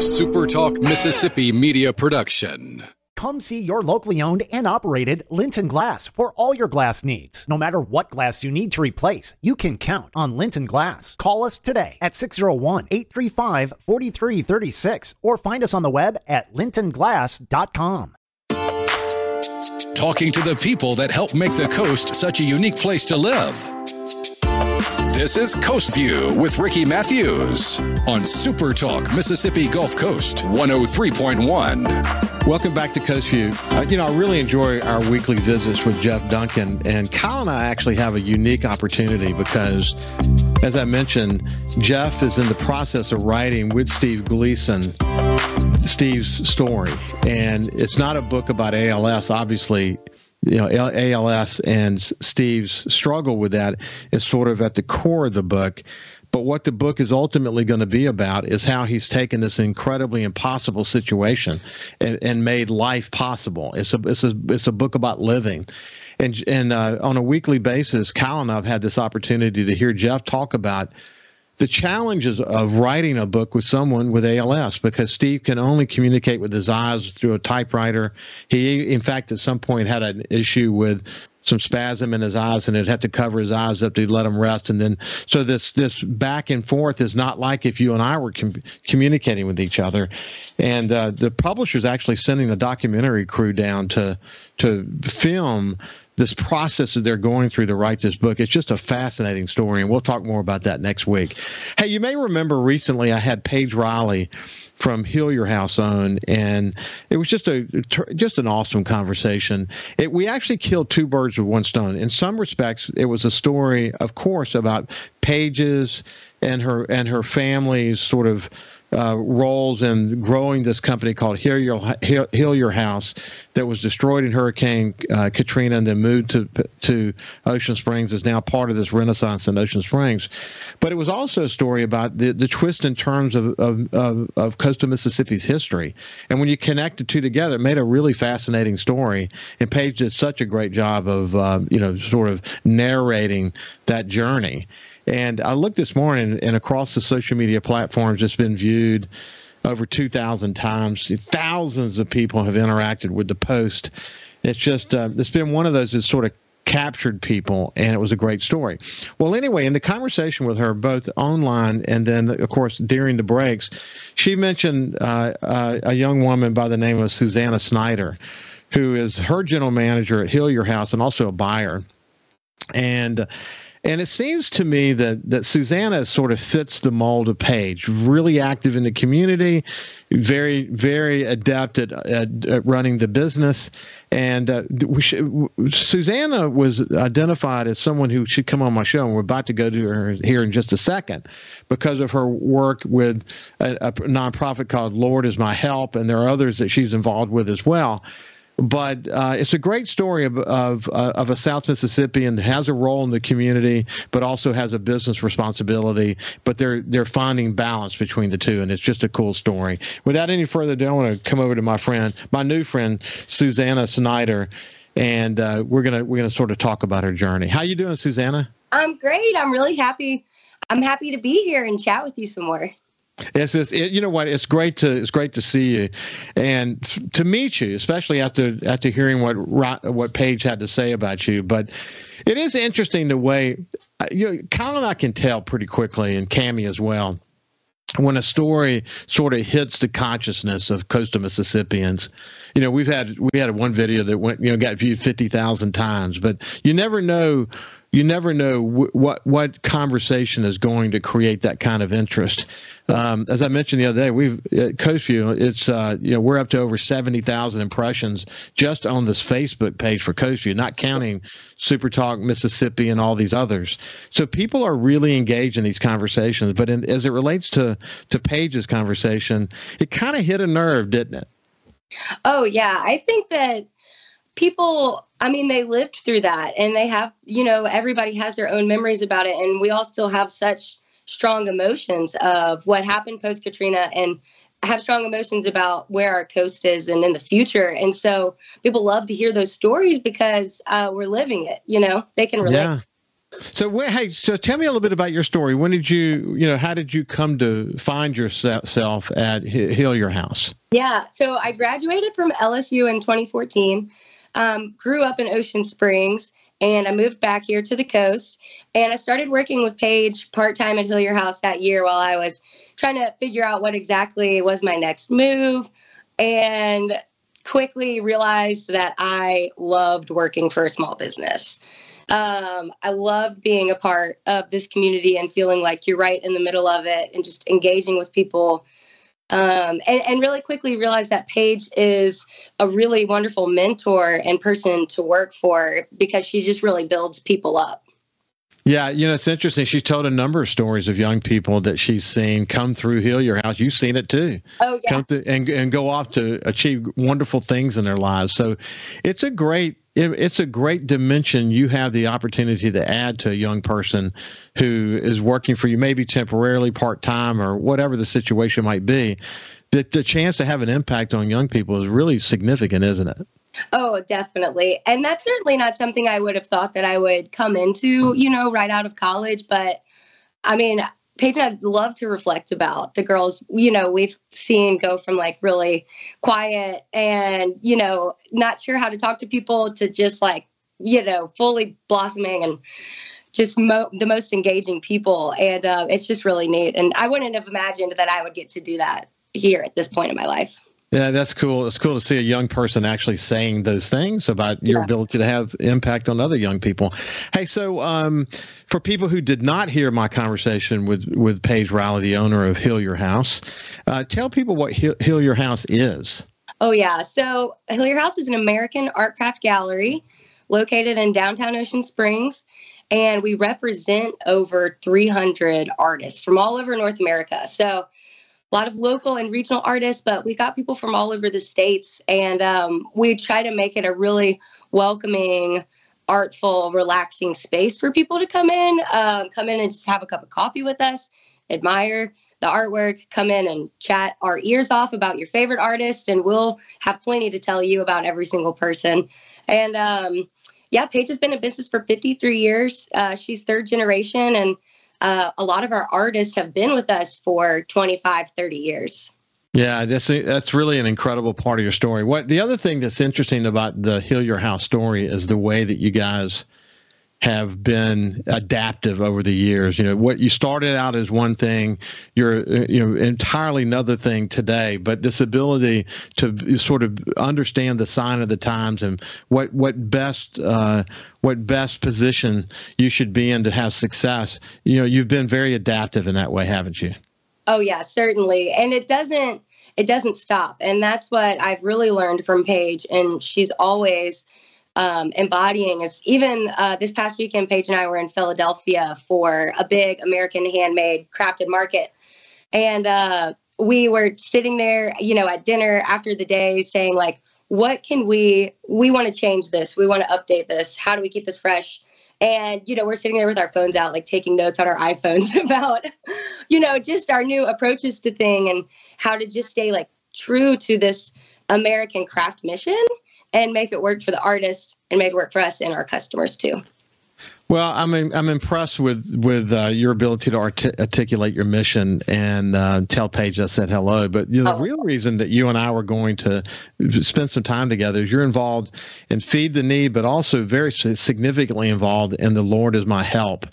SuperTalk Mississippi media production. Come see your locally owned and operated Linton Glass for all your glass needs. No matter what glass you need to replace, you can count on Linton Glass. Call us today at 601 835 4336 or find us on the web at lintonglass.com. Talking to the people that help make the coast such a unique place to live. This is Coast View with Ricky Mathews on Super Talk Mississippi Gulf Coast 103.1. Welcome back to Coast View. Uh, you know, I really enjoy our weekly visits with Jeff Duncan, and Kyle and I actually have a unique opportunity because, as I mentioned, Jeff is in the process of writing with Steve Gleason Steve's story, and it's not a book about ALS. Obviously, you know ALS and Steve's struggle with that is sort of at the core of the book. But what the book is ultimately going to be about is how he's taken this incredibly impossible situation and, and made life possible. It's a it's a it's a book about living. And and uh, on a weekly basis, Kyle and I've had this opportunity to hear Jeff talk about the challenges of writing a book with someone with ALS because Steve can only communicate with his eyes through a typewriter. He, in fact, at some point had an issue with some spasm in his eyes and it had to cover his eyes up to let him rest and then so this this back and forth is not like if you and I were com- communicating with each other and uh, the publisher's actually sending a documentary crew down to to film this process that they're going through to write this book. It's just a fascinating story, and we'll talk more about that next week. Hey, you may remember recently I had Paige Riley from Your House on, and it was just a just an awesome conversation. It, we actually killed two birds with one stone. In some respects, it was a story, of course, about Paige's and her and her family's sort of uh, roles in growing this company called Heal Your, Heal, Your House that was destroyed in Hurricane uh, Katrina and then moved to to Ocean Springs is now part of this renaissance in Ocean Springs. But it was also a story about the, the twist and turns of, of, of, of coastal Mississippi's history. And when you connect the two together, it made a really fascinating story. And Paige did such a great job of, uh, you know, sort of narrating that journey. And I looked this morning, and across the social media platforms, it's been viewed over 2,000 times. Thousands of people have interacted with the post. It's just, uh, it's been one of those that sort of captured people, and it was a great story. Well, anyway, in the conversation with her, both online and then, of course, during the breaks, she mentioned uh, uh, a young woman by the name of Susannah Snyder, who is her general manager at Hillyer House and also a buyer. And and it seems to me that that Susannah sort of fits the mold of Paige, really active in the community, very very adept at, at, at running the business. And uh, should, Susannah was identified as someone who should come on my show, and we're about to go to her here in just a second because of her work with a, a nonprofit called Lord is My Help, and there are others that she's involved with as well but uh, it's a great story of of, uh, of a South Mississippian that has a role in the community, but also has a business responsibility. But they're they're finding balance between the two, and it's just a cool story. Without any further ado, I want to come over to my friend, my new friend, Susannah Snyder, and uh, we're gonna we're gonna sort of talk about her journey. How you doing, Susannah? I'm great. I'm really happy. I'm happy to be here and chat with you some more. It's just, it, you know what? It's great to it's great to see you, and to meet you, especially after after hearing what what Paige had to say about you. But it is interesting the way uh, you know, Colin I can tell pretty quickly, and Cami as well, when a story sort of hits the consciousness of coastal Mississippians. You know, we've had we had one video that went you know got viewed fifty thousand times, but you never know you never know what what conversation is going to create that kind of interest. Um, as I mentioned the other day, we've at Coastview, it's uh, you know we're up to over seventy thousand impressions just on this Facebook page for Coastview, not counting Super Talk Mississippi and all these others. So people are really engaged in these conversations. But in, as it relates to to Paige's conversation, it kind of hit a nerve, didn't it? Oh yeah, I think that people i mean they lived through that and they have you know everybody has their own memories about it and we all still have such strong emotions of what happened post katrina and have strong emotions about where our coast is and in the future and so people love to hear those stories because uh, we're living it you know they can relate yeah So, hey, so tell me a little bit about your story. When did you, you know, how did you come to find yourself at Hillyer House? Yeah, so I graduated from LSU in 2014. Um, grew up in Ocean Springs, and I moved back here to the coast. And I started working with Paige part time at Hillyer House that year while I was trying to figure out what exactly was my next move. And quickly realized that I loved working for a small business. Um, I love being a part of this community and feeling like you're right in the middle of it and just engaging with people. Um, and, and really quickly realize that Paige is a really wonderful mentor and person to work for because she just really builds people up. Yeah, you know, it's interesting. She's told a number of stories of young people that she's seen come through Hillyer House. You've seen it too. Oh, yeah. Come through and, and go off to achieve wonderful things in their lives. So it's a great it's a great dimension you have the opportunity to add to a young person who is working for you, maybe temporarily, part time, or whatever the situation might be. That the chance to have an impact on young people is really significant, isn't it? Oh, definitely. And that's certainly not something I would have thought that I would come into, you know, right out of college. But I mean, Paige I'd love to reflect about the girls, you know, we've seen go from like really quiet and, you know, not sure how to talk to people to just like, you know, fully blossoming and just mo- the most engaging people. And uh, it's just really neat. And I wouldn't have imagined that I would get to do that here at this point in my life. Yeah, that's cool. It's cool to see a young person actually saying those things about your ability to have impact on other young people. Hey, so um, for people who did not hear my conversation with with Paige Riley, the owner of Hillyer House, uh, tell people what Hill- Hillyer House is. Oh yeah, so Hillyer House is an American art craft gallery located in downtown Ocean Springs, and we represent over 300 artists from all over North America. So a lot of local and regional artists, but we got people from all over the states. And um, we try to make it a really welcoming, artful, relaxing space for people to come in, um, come in and just have a cup of coffee with us, admire the artwork, come in and chat our ears off about your favorite artist, and we'll have plenty to tell you about every single person. And um, yeah, Paige has been in business for 53 years. Uh, she's third generation, and uh, a lot of our artists have been with us for 25, 30 years. Yeah, that's that's really an incredible part of your story. What the other thing that's interesting about the Hillyer House story is the way that you guys have been adaptive over the years. You know, what you started out as one thing, you're you know entirely another thing today. But this ability to sort of understand the sign of the times and what what best uh, what best position you should be in to have success. You know, you've been very adaptive in that way, haven't you? Oh yeah, certainly. And it doesn't it doesn't stop. And that's what I've really learned from Paige. And she's always um, embodying is even uh, this past weekend, Paige and I were in Philadelphia for a big American handmade crafted market. And uh, we were sitting there, you know, at dinner after the day saying, like, what can we, we want to change this. We want to update this. How do we keep this fresh? And, you know, we're sitting there with our phones out, like taking notes on our iPhones about, you know, just our new approaches to thing and how to just stay like true to this American craft mission and make it work for the artist and make it work for us and our customers too. Well, I'm I'm impressed with with uh, your ability to articulate your mission and uh, tell Paige I said hello. But you know, the oh. real reason that you and I were going to spend some time together is you're involved in Feed the Need, but also very significantly involved in the Lord is My Help.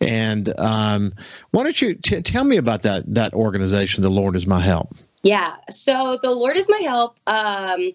And um, why don't you t- tell me about that that organization, the Lord is My Help? Yeah, so the Lord is My Help. Um,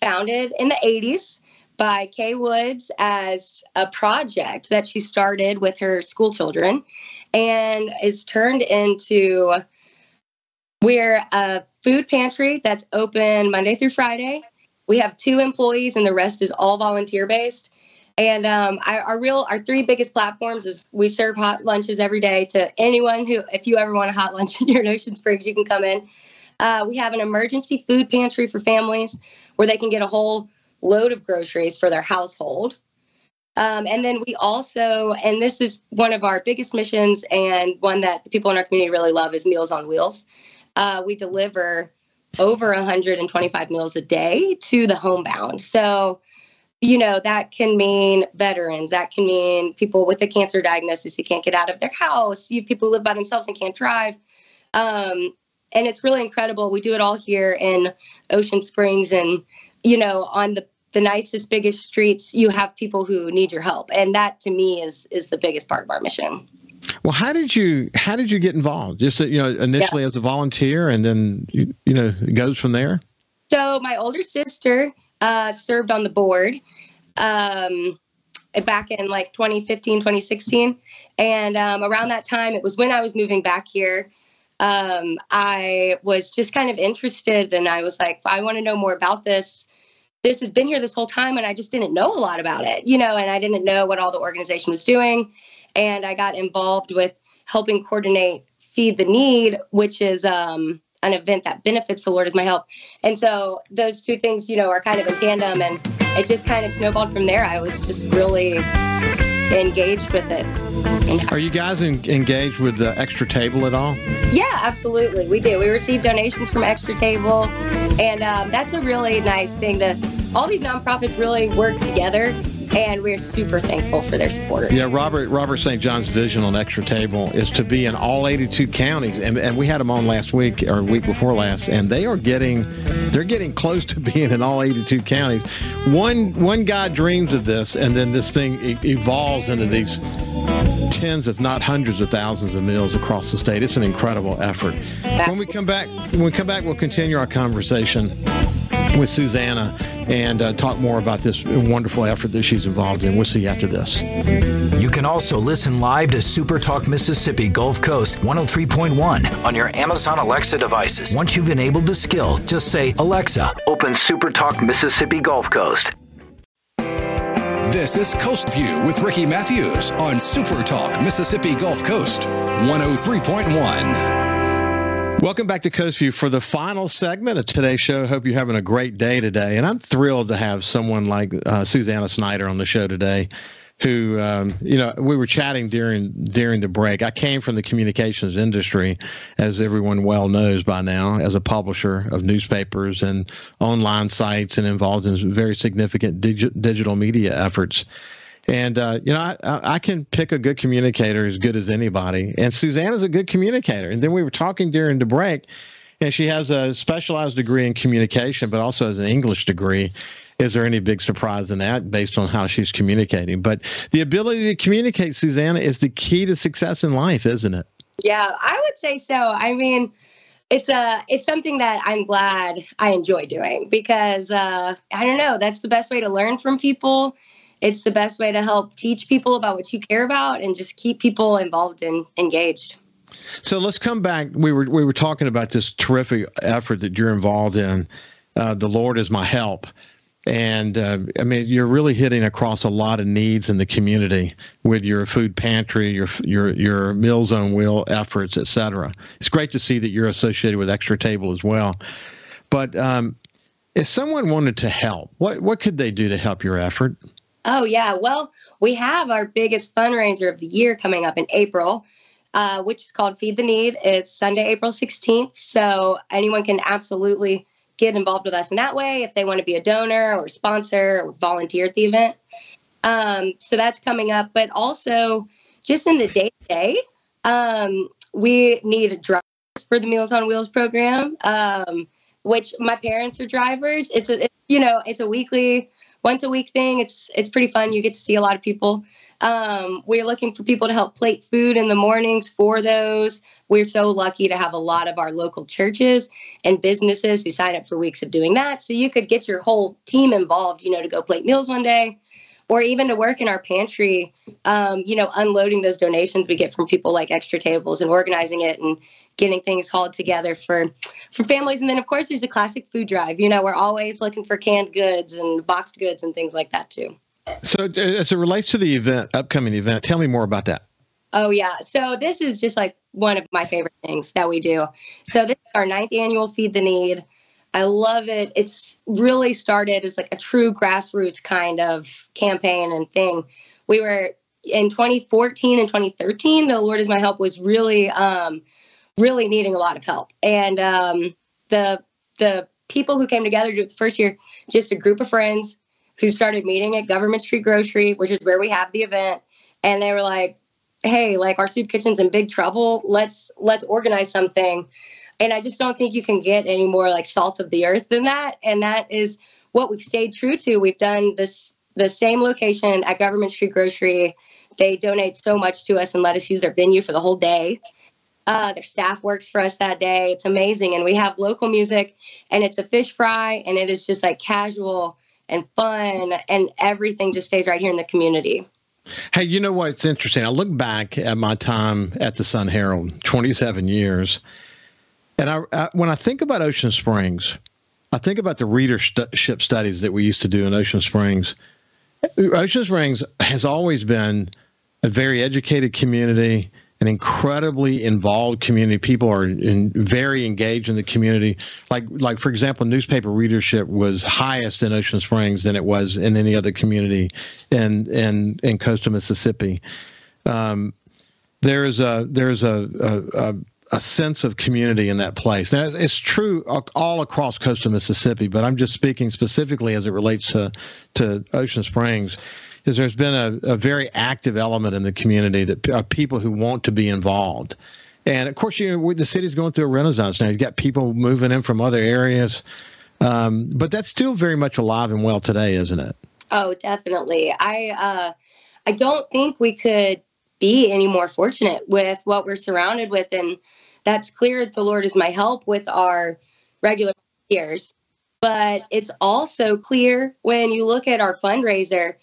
founded in the 80s by Kay Woods as a project that she started with her school children and is turned into we're a food pantry that's open Monday through Friday. We have two employees and the rest is all volunteer based. And um, our, our, real, our three biggest platforms is we serve hot lunches every day to anyone who, if you ever want a hot lunch in your Ocean Springs, you can come in. Uh, we have an emergency food pantry for families where they can get a whole load of groceries for their household. Um, and then we also, and this is one of our biggest missions and one that the people in our community really love, is Meals on Wheels. Uh, we deliver over 125 meals a day to the homebound. So, you know, that can mean veterans. That can mean people with a cancer diagnosis who can't get out of their house. You people who live by themselves and can't drive. Um, and it's really incredible. We do it all here in Ocean Springs, and you know, on the the nicest, biggest streets, you have people who need your help, and that to me is is the biggest part of our mission. Well, how did you how did you get involved? Just you know, initially yeah. as a volunteer, and then you, you know it goes from there. So my older sister uh, served on the board um, back in like 2015, 2016, and um, around that time, it was when I was moving back here. Um, I was just kind of interested, and I was like, I want to know more about this this has been here this whole time and I just didn't know a lot about it, you know, and I didn't know what all the organization was doing. And I got involved with helping coordinate Feed the Need, which is um, an event that benefits the Lord as my help. And so those two things, you know, are kind of in tandem and it just kind of snowballed from there. I was just really engaged with it. Are you guys in, engaged with the Extra Table at all? Yeah, absolutely. We do. We receive donations from Extra Table, and um, that's a really nice thing. To all these nonprofits really work together and we're super thankful for their support. Yeah, Robert Robert St. John's vision on Extra Table is to be in all 82 counties, and, and we had them on last week or week before last, and they are getting they're getting close to being in all 82 counties. One one guy dreams of this, and then this thing evolves into these tens, if not hundreds of thousands of meals across the state. It's an incredible effort. When we come back, when we come back, we'll continue our conversation with Susannah and uh, talk more about this wonderful effort that she's involved in. We'll see you after this. You can also listen live to Super Talk Mississippi Gulf Coast 103.1 on your Amazon Alexa devices. Once you've enabled the skill, just say, Alexa, open Super Talk Mississippi Gulf Coast. This is Coast View with Ricky Mathews on Super Talk Mississippi Gulf Coast 103.1. Welcome back to Coast View for the final segment of today's show. Hope you're having a great day today. And I'm thrilled to have someone like uh, Susannah Snyder on the show today who um, you know we were chatting during during the break i came from the communications industry as everyone well knows by now as a publisher of newspapers and online sites and involved in very significant dig- digital media efforts and uh, you know, I, I can pick a good communicator as good as anybody. And Susannah's a good communicator. And then we were talking during the break, and she has a specialized degree in communication, but also has an English degree. Is there any big surprise in that based on how she's communicating? But the ability to communicate, Susannah, is the key to success in life, isn't it? Yeah, I would say so. I mean, it's a it's something that I'm glad I enjoy doing because uh, I don't know that's the best way to learn from people it's the best way to help teach people about what you care about and just keep people involved and engaged. So let's come back. We were we were talking about this terrific effort that you're involved in. Uh, the Lord is my help, and uh, I mean you're really hitting across a lot of needs in the community with your food pantry, your your your Meals on Wheel efforts, et cetera. It's great to see that you're associated with Extra Table as well. But um, if someone wanted to help, what what could they do to help your effort? Oh, yeah. Well, we have our biggest fundraiser of the year coming up in April, uh, which is called Feed the Need. It's Sunday, April 16th. So anyone can absolutely get involved with us in that way if they want to be a donor or sponsor or volunteer at the event. Um, so that's coming up. But also, just in the day to day, we need drivers for the Meals on Wheels program, um, which my parents are drivers. It's a, it, you know, it's a weekly once a week thing. It's it's pretty fun. You get to see a lot of people. Um, we're looking for people to help plate food in the mornings for those. We're so lucky to have a lot of our local churches and businesses who sign up for weeks of doing that. So you could get your whole team involved, you know, to go plate meals one day or even to work in our pantry, um, you know, unloading those donations we get from people like Extra Tables and organizing it and getting things hauled together for for families. And then of course there's a classic food drive. You know, we're always looking for canned goods and boxed goods and things like that too. So as it relates to the event, upcoming event, tell me more about that. Oh yeah. So this is just like one of my favorite things that we do. So this is our ninth annual Feed the Need. I love it. It's really started as like a true grassroots kind of campaign and thing. We were in 2014 and 2013. The Lord is my help was really, um, really needing a lot of help, and um, the the people who came together to the first year, just a group of friends. who started meeting at Government Street Grocery, which is where we have the event. And they were like, hey, like our soup kitchen's in big trouble. Let's let's organize something. And I just don't think you can get any more like salt of the earth than that. And that is what we've stayed true to. We've done this the same location at Government Street Grocery. They donate so much to us and let us use their venue for the whole day. Uh, their staff works for us that day. It's amazing. And we have local music and it's a fish fry and it is just like casual and fun and everything just stays right here in the community. Hey, you know what's interesting? I look back at my time at the Sun Herald, 27 years, and I, I when I think about Ocean Springs, I think about the readership studies that we used to do in Ocean Springs. Ocean Springs has always been a very educated community an incredibly involved community. People are in, very engaged in the community. Like, like for example, newspaper readership was highest in Ocean Springs than it was in any other community in in in coastal Mississippi. Um, there is a there's a, a, a a sense of community in that place. Now, it's true all across coastal Mississippi, but I'm just speaking specifically as it relates to to Ocean Springs is there's been a, a very active element in the community that uh, people who want to be involved. And of course, you know, the city's going through a renaissance now. You've got people moving in from other areas, um, but that's still very much alive and well today, isn't it? Oh, definitely. I uh, I don't think we could be any more fortunate with what we're surrounded with, and that's clear. The Lord is my help with our regular years, but it's also clear when you look at our fundraiser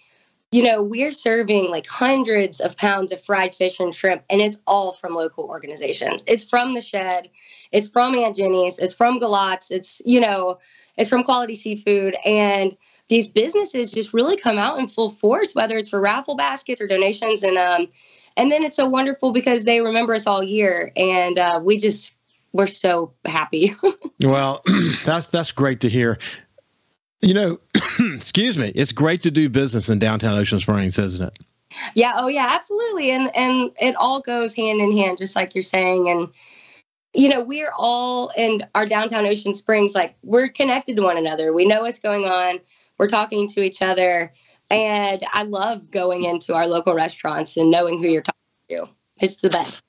you know, we're serving like hundreds of pounds of fried fish and shrimp, and it's all from local organizations. It's from the Shed, it's from Aunt Jenny's, it's from Galatz, it's, you know, it's from Quality Seafood. And these businesses just really come out in full force, whether it's for raffle baskets or donations. And, um, and then it's so wonderful because they remember us all year. And uh, we just, we're so happy. well, that's that's great to hear. You know, excuse me. It's great to do business in downtown Ocean Springs, isn't it? Yeah. Oh, yeah. Absolutely. And and it all goes hand in hand, just like you're saying. And you know, we're all in our downtown Ocean Springs. Like we're connected to one another. We know what's going on. We're talking to each other. And I love going into our local restaurants and knowing who you're talking to. It's the best.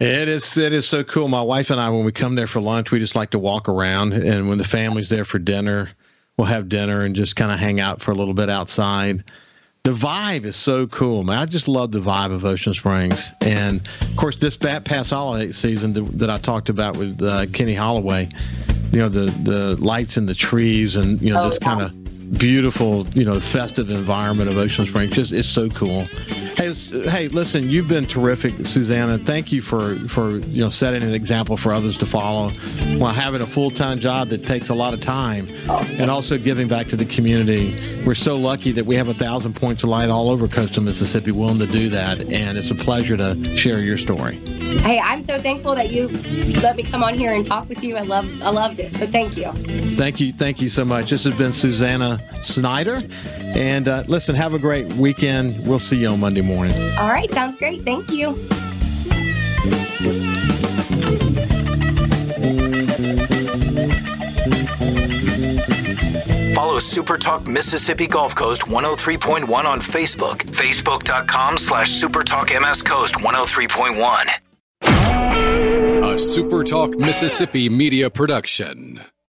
it is it is so cool. My wife and I, when we come there for lunch, we just like to walk around, and when the family's there for dinner, we'll have dinner and just kind of hang out for a little bit outside. The vibe is so cool, man. I just love the vibe of Ocean Springs. And of course, this past holiday season that I talked about with uh, Kenny Holloway, you know, the, the lights in the trees and, you know, oh, this kind of beautiful, you know, festive environment of Ocean Springs. Just it's so cool. Hey, hey, listen, you've been terrific, Susannah. Thank you for for you know setting an example for others to follow while having a full time job that takes a lot of time, and also giving back to the community. We're so lucky that we have a thousand points of light all over coastal Mississippi willing to do that, and it's a pleasure to share your story. Hey, I'm so thankful that you let me come on here and talk with you. I love I loved it. So thank you. Thank you, thank you so much. This has been Susannah Snyder. And uh, listen, have a great weekend. We'll see you on Monday morning. All right. Sounds great. Thank you. Follow Super Talk Mississippi Gulf Coast 103.1 on Facebook. Facebook.com slash Super Talk MS Coast 103.1. A Super Talk Mississippi media production.